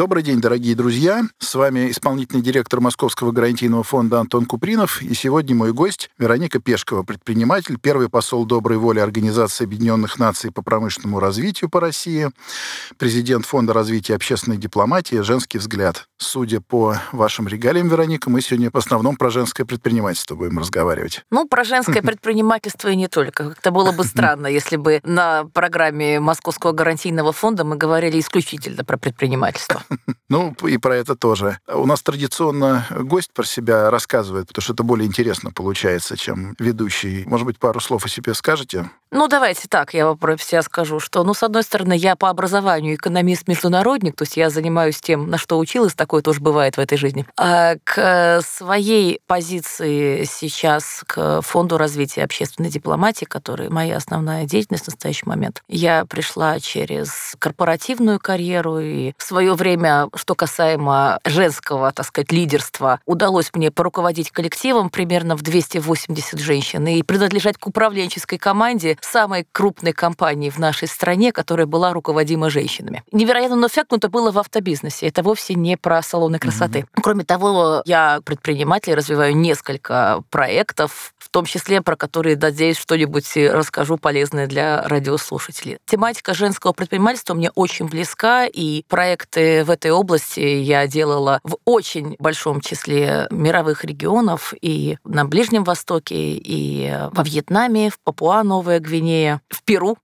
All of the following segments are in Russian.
Добрый день, дорогие друзья. С вами исполнительный директор Московского гарантийного фонда Антон Купринов. И сегодня мой гость Вероника Пешкова, предприниматель, первый посол доброй воли Организации Объединенных Наций по промышленному развитию по России, президент Фонда развития общественной дипломатии «Женский взгляд». Судя по вашим регалиям, Вероника, мы сегодня в основном про женское предпринимательство будем разговаривать. Ну, про женское предпринимательство и не только. Как-то было бы странно, если бы на программе Московского гарантийного фонда мы говорили исключительно про предпринимательство. Ну, и про это тоже. У нас традиционно гость про себя рассказывает, потому что это более интересно получается, чем ведущий. Может быть, пару слов о себе скажете? Ну, давайте так, я про себя скажу, что, ну, с одной стороны, я по образованию экономист-международник, то есть я занимаюсь тем, на что училась, такое тоже бывает в этой жизни. А к своей позиции сейчас, к Фонду развития общественной дипломатии, который моя основная деятельность в настоящий момент, я пришла через корпоративную карьеру, и в свое время, что касаемо женского, так сказать, лидерства, удалось мне поруководить коллективом примерно в 280 женщин и принадлежать к управленческой команде, самой крупной компании в нашей стране, которая была руководима женщинами. Невероятно, но эффектно это было в автобизнесе. Это вовсе не про салоны красоты. Mm-hmm. Кроме того, я предприниматель, развиваю несколько проектов, в том числе про которые, надеюсь, что-нибудь расскажу полезное для радиослушателей. Тематика женского предпринимательства мне очень близка, и проекты в этой области я делала в очень большом числе мировых регионов и на Ближнем Востоке, и во Вьетнаме, в Папуа-Новая Гвинея, в Перу.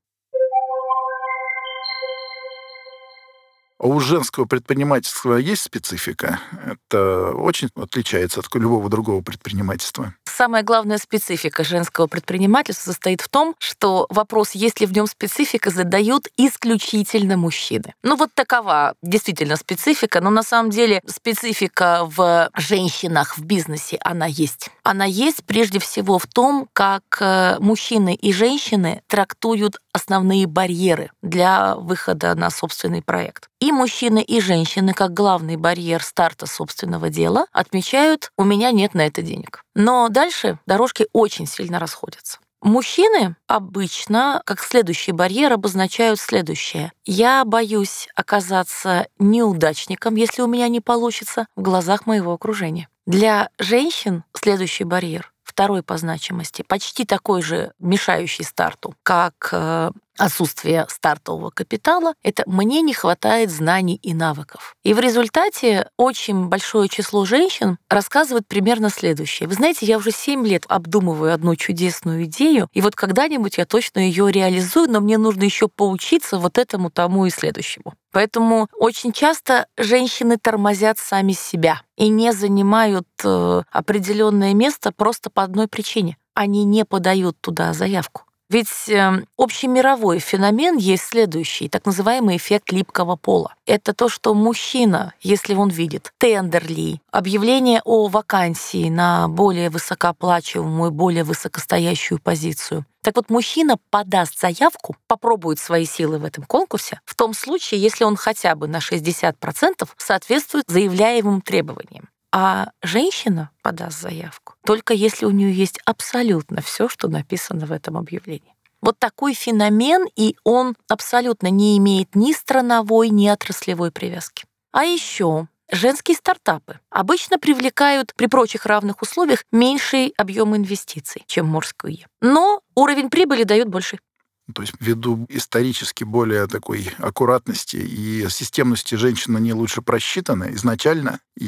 А у женского предпринимательства есть специфика? Это очень отличается от любого другого предпринимательства. Самая главная специфика женского предпринимательства состоит в том, что вопрос, есть ли в нем специфика, задают исключительно мужчины. Ну вот такова действительно специфика, но на самом деле специфика в женщинах в бизнесе, она есть. Она есть прежде всего в том, как э, мужчины и женщины трактуют основные барьеры для выхода на собственный проект. И мужчины, и женщины, как главный барьер старта собственного дела, отмечают, у меня нет на это денег. Но дальше дорожки очень сильно расходятся. Мужчины обычно, как следующий барьер, обозначают следующее. Я боюсь оказаться неудачником, если у меня не получится, в глазах моего окружения. Для женщин следующий барьер второй по значимости, почти такой же мешающий старту, как э, отсутствие стартового капитала, это мне не хватает знаний и навыков. И в результате очень большое число женщин рассказывают примерно следующее. Вы знаете, я уже 7 лет обдумываю одну чудесную идею, и вот когда-нибудь я точно ее реализую, но мне нужно еще поучиться вот этому, тому и следующему. Поэтому очень часто женщины тормозят сами себя и не занимают э, определенное место просто по одной причине. Они не подают туда заявку. Ведь э, общемировой феномен есть следующий, так называемый эффект липкого пола. Это то, что мужчина, если он видит тендерли, объявление о вакансии на более высокооплачиваемую, более высокостоящую позицию, так вот, мужчина подаст заявку, попробует свои силы в этом конкурсе, в том случае, если он хотя бы на 60% соответствует заявляемым требованиям. А женщина подаст заявку только если у нее есть абсолютно все, что написано в этом объявлении. Вот такой феномен, и он абсолютно не имеет ни страновой, ни отраслевой привязки. А еще Женские стартапы обычно привлекают при прочих равных условиях меньший объем инвестиций, чем морские. Но уровень прибыли дают больше. То есть ввиду исторически более такой аккуратности и системности женщины не лучше просчитаны изначально. И,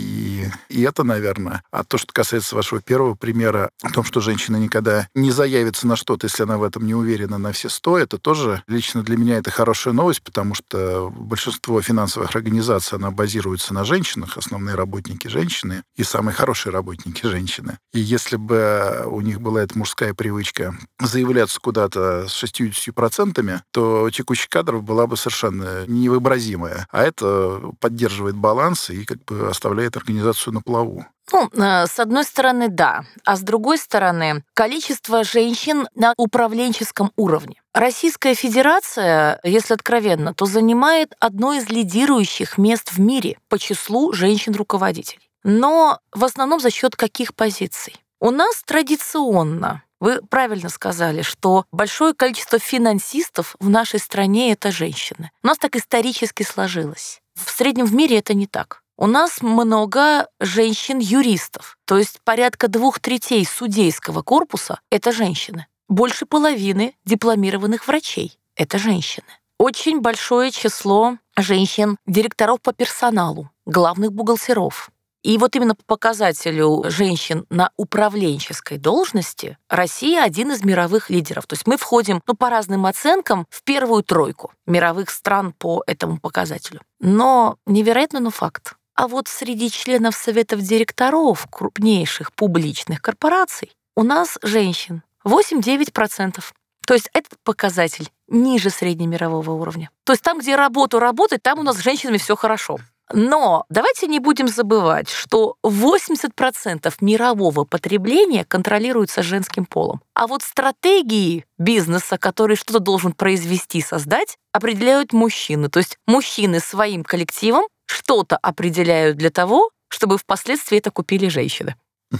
и это, наверное. А то, что касается вашего первого примера, о том, что женщина никогда не заявится на что-то, если она в этом не уверена на все сто, это тоже лично для меня это хорошая новость, потому что большинство финансовых организаций, она базируется на женщинах, основные работники женщины и самые хорошие работники женщины. И если бы у них была эта мужская привычка заявляться куда-то с 60 процентами, то текущих кадров была бы совершенно невообразимая. А это поддерживает баланс и как бы оставляет организацию на плаву. Ну, э, с одной стороны, да. А с другой стороны, количество женщин на управленческом уровне Российская Федерация, если откровенно, то занимает одно из лидирующих мест в мире по числу женщин-руководителей. Но в основном за счет каких позиций? У нас традиционно вы правильно сказали, что большое количество финансистов в нашей стране — это женщины. У нас так исторически сложилось. В среднем в мире это не так. У нас много женщин-юристов, то есть порядка двух третей судейского корпуса — это женщины. Больше половины дипломированных врачей — это женщины. Очень большое число женщин-директоров по персоналу, главных бухгалтеров, и вот именно по показателю женщин на управленческой должности Россия один из мировых лидеров. То есть мы входим, ну, по разным оценкам, в первую тройку мировых стран по этому показателю. Но невероятно, но факт. А вот среди членов советов директоров крупнейших публичных корпораций у нас женщин 8-9%. То есть этот показатель ниже среднемирового уровня. То есть там, где работу работать, там у нас с женщинами все хорошо. Но давайте не будем забывать, что 80% мирового потребления контролируется женским полом. А вот стратегии бизнеса, который что-то должен произвести, создать, определяют мужчины. То есть мужчины своим коллективом что-то определяют для того, чтобы впоследствии это купили женщины.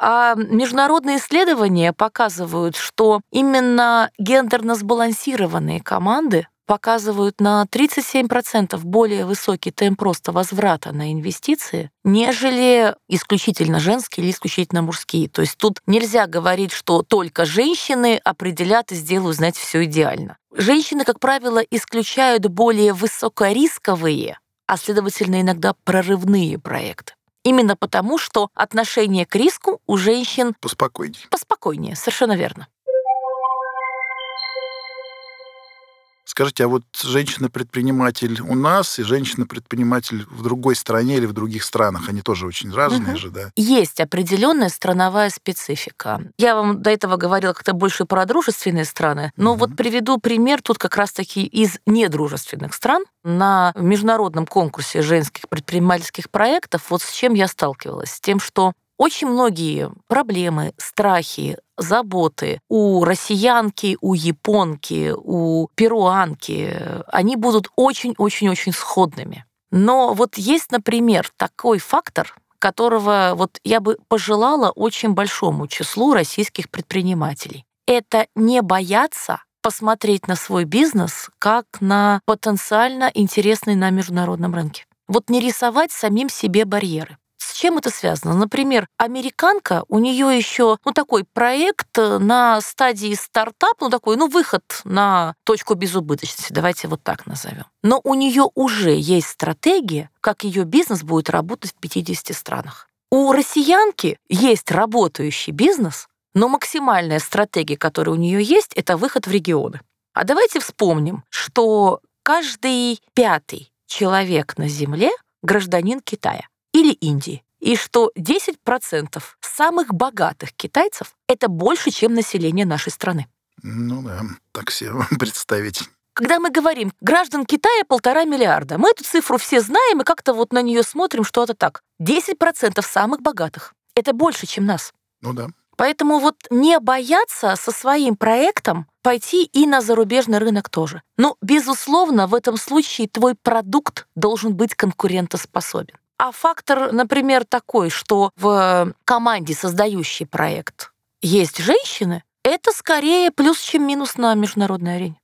А международные исследования показывают, что именно гендерно сбалансированные команды показывают на 37% более высокий темп роста возврата на инвестиции, нежели исключительно женские или исключительно мужские. То есть тут нельзя говорить, что только женщины определят и сделают, знаете, все идеально. Женщины, как правило, исключают более высокорисковые, а следовательно иногда прорывные проекты. Именно потому, что отношение к риску у женщин поспокойнее. Поспокойнее, совершенно верно. Скажите, а вот женщина-предприниматель у нас и женщина-предприниматель в другой стране или в других странах, они тоже очень разные угу. же, да? Есть определенная страновая специфика. Я вам до этого говорила как-то больше про дружественные страны, но угу. вот приведу пример тут как раз-таки из недружественных стран. На международном конкурсе женских предпринимательских проектов вот с чем я сталкивалась? С тем, что очень многие проблемы, страхи, заботы у россиянки, у японки, у перуанки, они будут очень-очень-очень сходными. Но вот есть, например, такой фактор, которого вот я бы пожелала очень большому числу российских предпринимателей. Это не бояться посмотреть на свой бизнес как на потенциально интересный на международном рынке. Вот не рисовать самим себе барьеры. С чем это связано? Например, американка, у нее еще ну, такой проект э, на стадии стартап, ну такой, ну выход на точку безубыточности, давайте вот так назовем. Но у нее уже есть стратегия, как ее бизнес будет работать в 50 странах. У россиянки есть работающий бизнес, но максимальная стратегия, которая у нее есть, это выход в регионы. А давайте вспомним, что каждый пятый человек на Земле гражданин Китая или Индии. И что 10% самых богатых китайцев — это больше, чем население нашей страны. Ну да, так себе представить. Когда мы говорим граждан Китая полтора миллиарда, мы эту цифру все знаем и как-то вот на нее смотрим, что это так. 10% самых богатых. Это больше, чем нас. Ну да. Поэтому вот не бояться со своим проектом пойти и на зарубежный рынок тоже. Но, безусловно, в этом случае твой продукт должен быть конкурентоспособен. А фактор, например, такой, что в команде, создающей проект, есть женщины, это скорее плюс, чем минус на международной арене.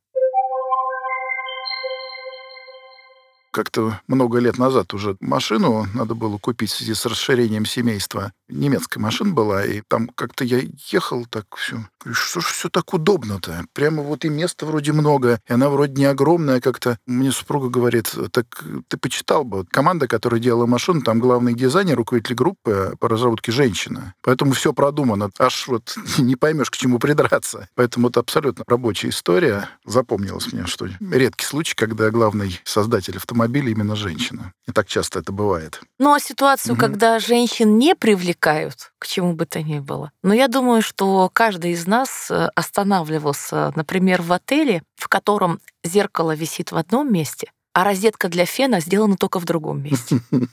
как-то много лет назад уже машину надо было купить в связи с расширением семейства. Немецкая машина была, и там как-то я ехал так все. Говорю, что ж все так удобно-то? Прямо вот и места вроде много, и она вроде не огромная как-то. Мне супруга говорит, так ты почитал бы. Команда, которая делала машину, там главный дизайнер, руководитель группы по разработке женщина. Поэтому все продумано. Аж вот не поймешь, к чему придраться. Поэтому это абсолютно рабочая история. Запомнилось мне, что редкий случай, когда главный создатель автомобиля именно женщина. И так часто это бывает. Ну а ситуацию, угу. когда женщин не привлекают к чему бы то ни было. Но я думаю, что каждый из нас э, останавливался, например, в отеле, в котором зеркало висит в одном месте, а розетка для фена сделана только в другом месте.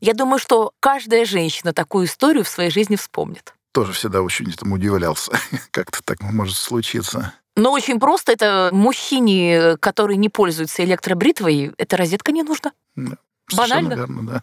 Я думаю, что каждая женщина такую историю в своей жизни вспомнит. тоже всегда очень этому удивлялся. Как-то так может случиться. Но очень просто. Это мужчине, который не пользуется электробритвой, эта розетка не нужна. Да, Банально. Верно, да.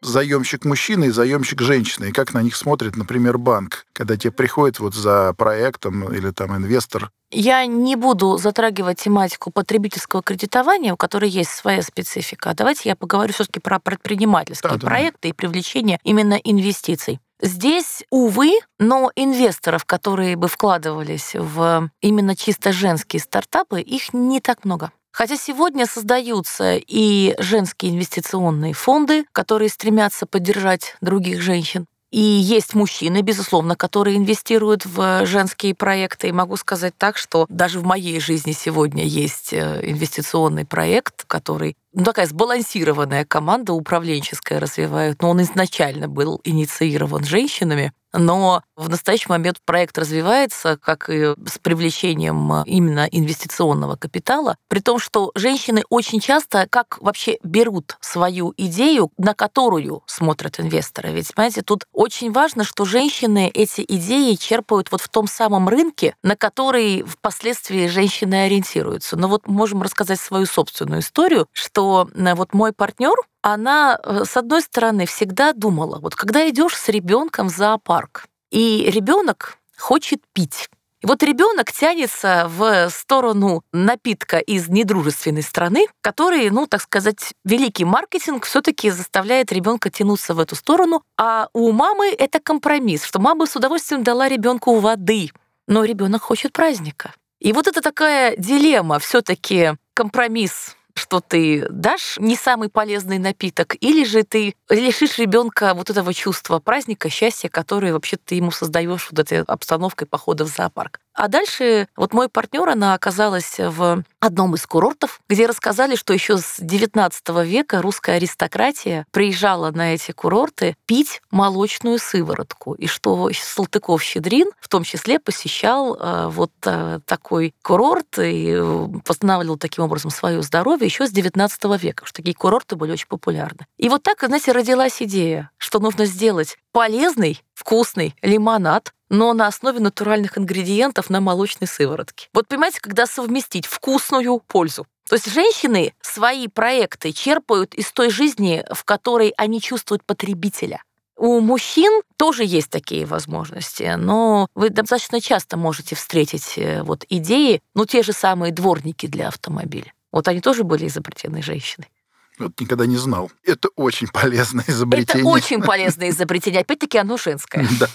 Заемщик мужчина и заемщик женщина, и как на них смотрит, например, банк, когда тебе приходит вот за проектом или там инвестор. Я не буду затрагивать тематику потребительского кредитования, у которой есть своя специфика. Давайте я поговорю все-таки про предпринимательские Да, да. проекты и привлечение именно инвестиций. Здесь, увы, но инвесторов, которые бы вкладывались в именно чисто женские стартапы, их не так много. Хотя сегодня создаются и женские инвестиционные фонды, которые стремятся поддержать других женщин. И есть мужчины, безусловно, которые инвестируют в женские проекты. И могу сказать так, что даже в моей жизни сегодня есть э, инвестиционный проект, который ну, такая сбалансированная команда управленческая развивает, но он изначально был инициирован женщинами, но в настоящий момент проект развивается как и с привлечением э, именно инвестиционного капитала, при том, что женщины очень часто как вообще берут свою идею, на которую смотрят инвесторы. Ведь, понимаете, тут очень важно, что женщины эти идеи черпают вот в том самом рынке, на который впоследствии женщины ориентируются. Но вот можем рассказать свою собственную историю, что э, вот мой партнер, она, э, с одной стороны, всегда думала, вот когда идешь с ребенком в зоопарк, и ребенок хочет пить. И вот ребенок тянется в сторону напитка из недружественной страны, который, ну, так сказать, великий маркетинг все-таки заставляет ребенка тянуться в эту сторону. А у мамы это компромисс, что мама с удовольствием дала ребенку воды, но ребенок хочет праздника. И вот это такая дилемма, все-таки компромисс что ты дашь не самый полезный напиток, или же ты лишишь ребенка вот этого чувства праздника, счастья, которое вообще ты ему создаешь вот этой обстановкой похода в зоопарк. А дальше вот мой партнер, она оказалась в одном из курортов, где рассказали, что еще с 19 века русская аристократия приезжала на эти курорты пить молочную сыворотку, и что Салтыков-Щедрин в том числе посещал э, вот э, такой курорт и э, восстанавливал таким образом свое здоровье еще с 19 века, что такие курорты были очень популярны. И вот так, знаете, родилась идея, что нужно сделать полезный, вкусный лимонад, но на основе натуральных ингредиентов на молочной сыворотке. Вот понимаете, когда совместить вкусную пользу. То есть женщины свои проекты черпают из той жизни, в которой они чувствуют потребителя. У мужчин тоже есть такие возможности, но вы достаточно часто можете встретить э, вот идеи, ну, те же самые дворники для автомобиля. Вот они тоже были изобретены женщиной. Вот никогда не знал. Это очень полезное изобретение. Это очень полезное изобретение. Опять-таки оно женское. Да.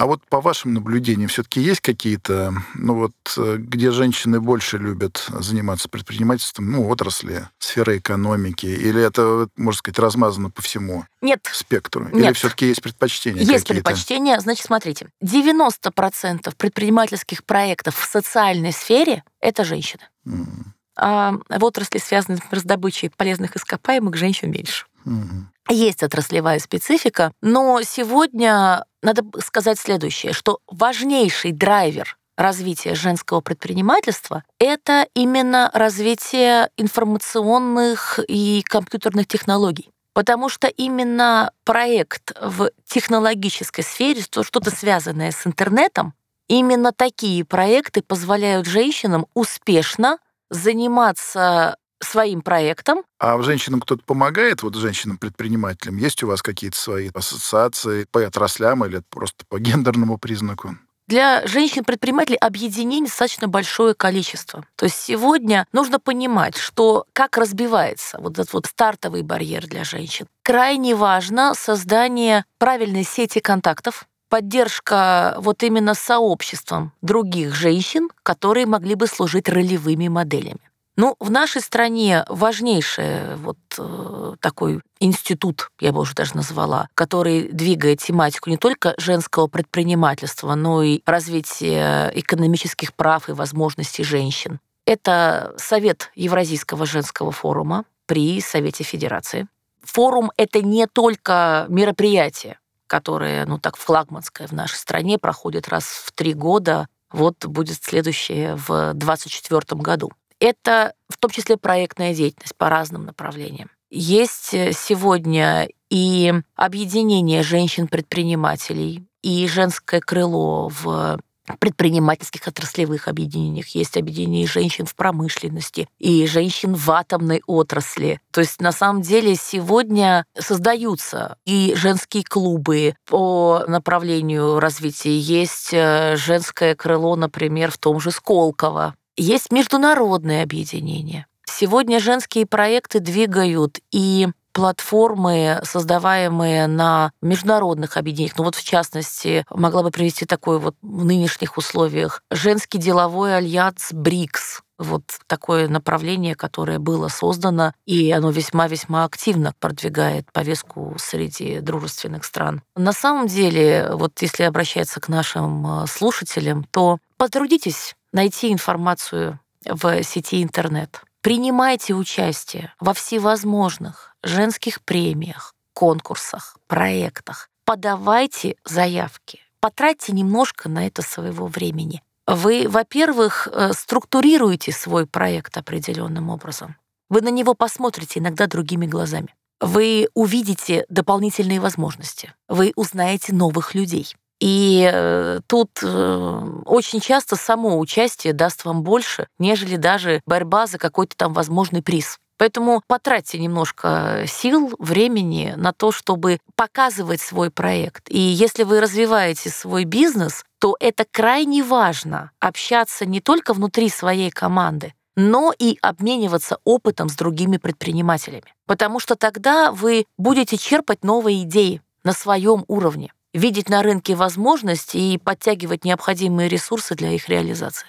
А вот по вашим наблюдениям все-таки есть какие-то, ну вот, э, где женщины больше любят заниматься предпринимательством, ну, отрасли, сферы экономики, или это, можно сказать, размазано по всему Нет, спектру? Или Нет. все-таки есть предпочтения Есть предпочтения. Значит, смотрите, 90% предпринимательских проектов в социальной сфере — это женщины. Мгм. А в отрасли, связанной например, с добычей полезных ископаемых, женщин меньше. Мгм. Есть отраслевая специфика, но сегодня надо сказать следующее, что важнейший драйвер развития женского предпринимательства — это именно развитие информационных и компьютерных технологий. Потому что именно проект в технологической сфере, то что-то связанное с интернетом, именно такие проекты позволяют женщинам успешно заниматься своим проектом, А женщинам кто-то помогает, вот женщинам-предпринимателям? Есть у вас какие-то свои ассоциации по отраслям или просто по гендерному признаку? Для женщин-предпринимателей объединений достаточно большое количество. То есть сегодня нужно понимать, что как разбивается вот этот вот стартовый барьер для женщин. Крайне важно создание правильной сети контактов, поддержка вот именно сообществом других женщин, которые могли бы служить ролевыми моделями. Ну, в нашей стране важнейший вот э, такой институт, я бы уже даже назвала, который двигает тематику не только женского предпринимательства, но и развития экономических прав и возможностей женщин. Это Совет Евразийского женского форума при Совете Федерации. Форум — это не только мероприятие, которое, ну так, флагманское в нашей стране, проходит раз в три года. Вот будет следующее в 2024 году. Это в том числе проектная деятельность по разным направлениям. Есть э, сегодня и объединение женщин-предпринимателей, и женское крыло в предпринимательских отраслевых объединениях, есть объединение женщин в промышленности и женщин в атомной отрасли. То есть на самом деле сегодня создаются и женские клубы по направлению развития. Есть э, женское крыло, например, в том же Сколково. Есть международные объединения. Сегодня женские проекты двигают и платформы, создаваемые на международных объединениях. Ну вот, в частности, могла бы привести такой вот в нынешних условиях женский деловой альянс БРИКС. Вот такое направление, которое было создано, и оно весьма-весьма активно продвигает повестку среди дружественных стран. На самом деле, вот если обращаться к нашим э, слушателям, то потрудитесь найти информацию в сети интернет. Принимайте участие во всевозможных женских премиях, конкурсах, проектах. Подавайте заявки. Потратьте немножко на это своего времени. Вы, во-первых, э, структурируете свой проект определенным образом. Вы на него посмотрите иногда другими глазами. Вы увидите дополнительные возможности. Вы узнаете новых людей. И э, тут э, очень часто само участие даст вам больше, нежели даже борьба за какой-то там возможный приз. Поэтому потратьте немножко сил, времени на то, чтобы показывать свой проект. И если вы развиваете свой бизнес, то это крайне важно общаться не только внутри своей команды, но и обмениваться опытом с другими предпринимателями. Потому что тогда вы будете черпать новые идеи на своем уровне видеть на рынке возможности и подтягивать необходимые ресурсы для их реализации.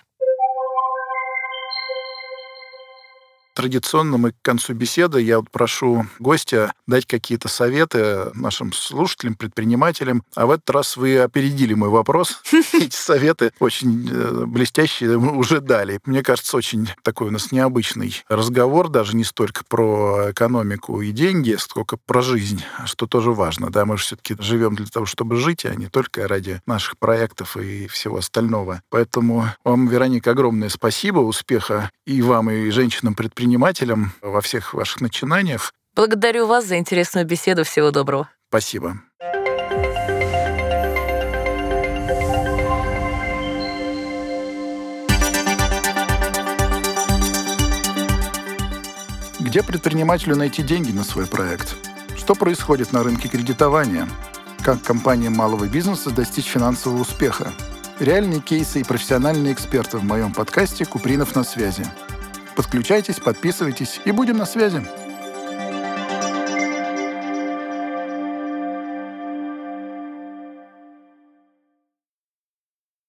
Традиционно мы к концу беседы я вот прошу гостя дать какие-то советы нашим слушателям, предпринимателям. А в этот раз вы опередили мой вопрос. Эти советы очень э, блестящие уже дали. Мне кажется, очень такой у нас необычный разговор, даже не столько про экономику и деньги, сколько про жизнь, что тоже важно. Да, мы же все-таки живем для того, чтобы жить, а не только ради наших проектов и всего остального. Поэтому вам, Вероника, огромное спасибо, успеха и вам, и женщинам-предпринимателям предпринимателем во всех ваших начинаниях. Благодарю вас за интересную беседу. Всего доброго. Спасибо. Где предпринимателю найти деньги на свой проект? Что происходит на рынке кредитования? Как компаниям малого бизнеса достичь финансового успеха? Реальные кейсы и профессиональные эксперты в моем подкасте «Купринов на связи». Подключайтесь, подписывайтесь и будем на связи.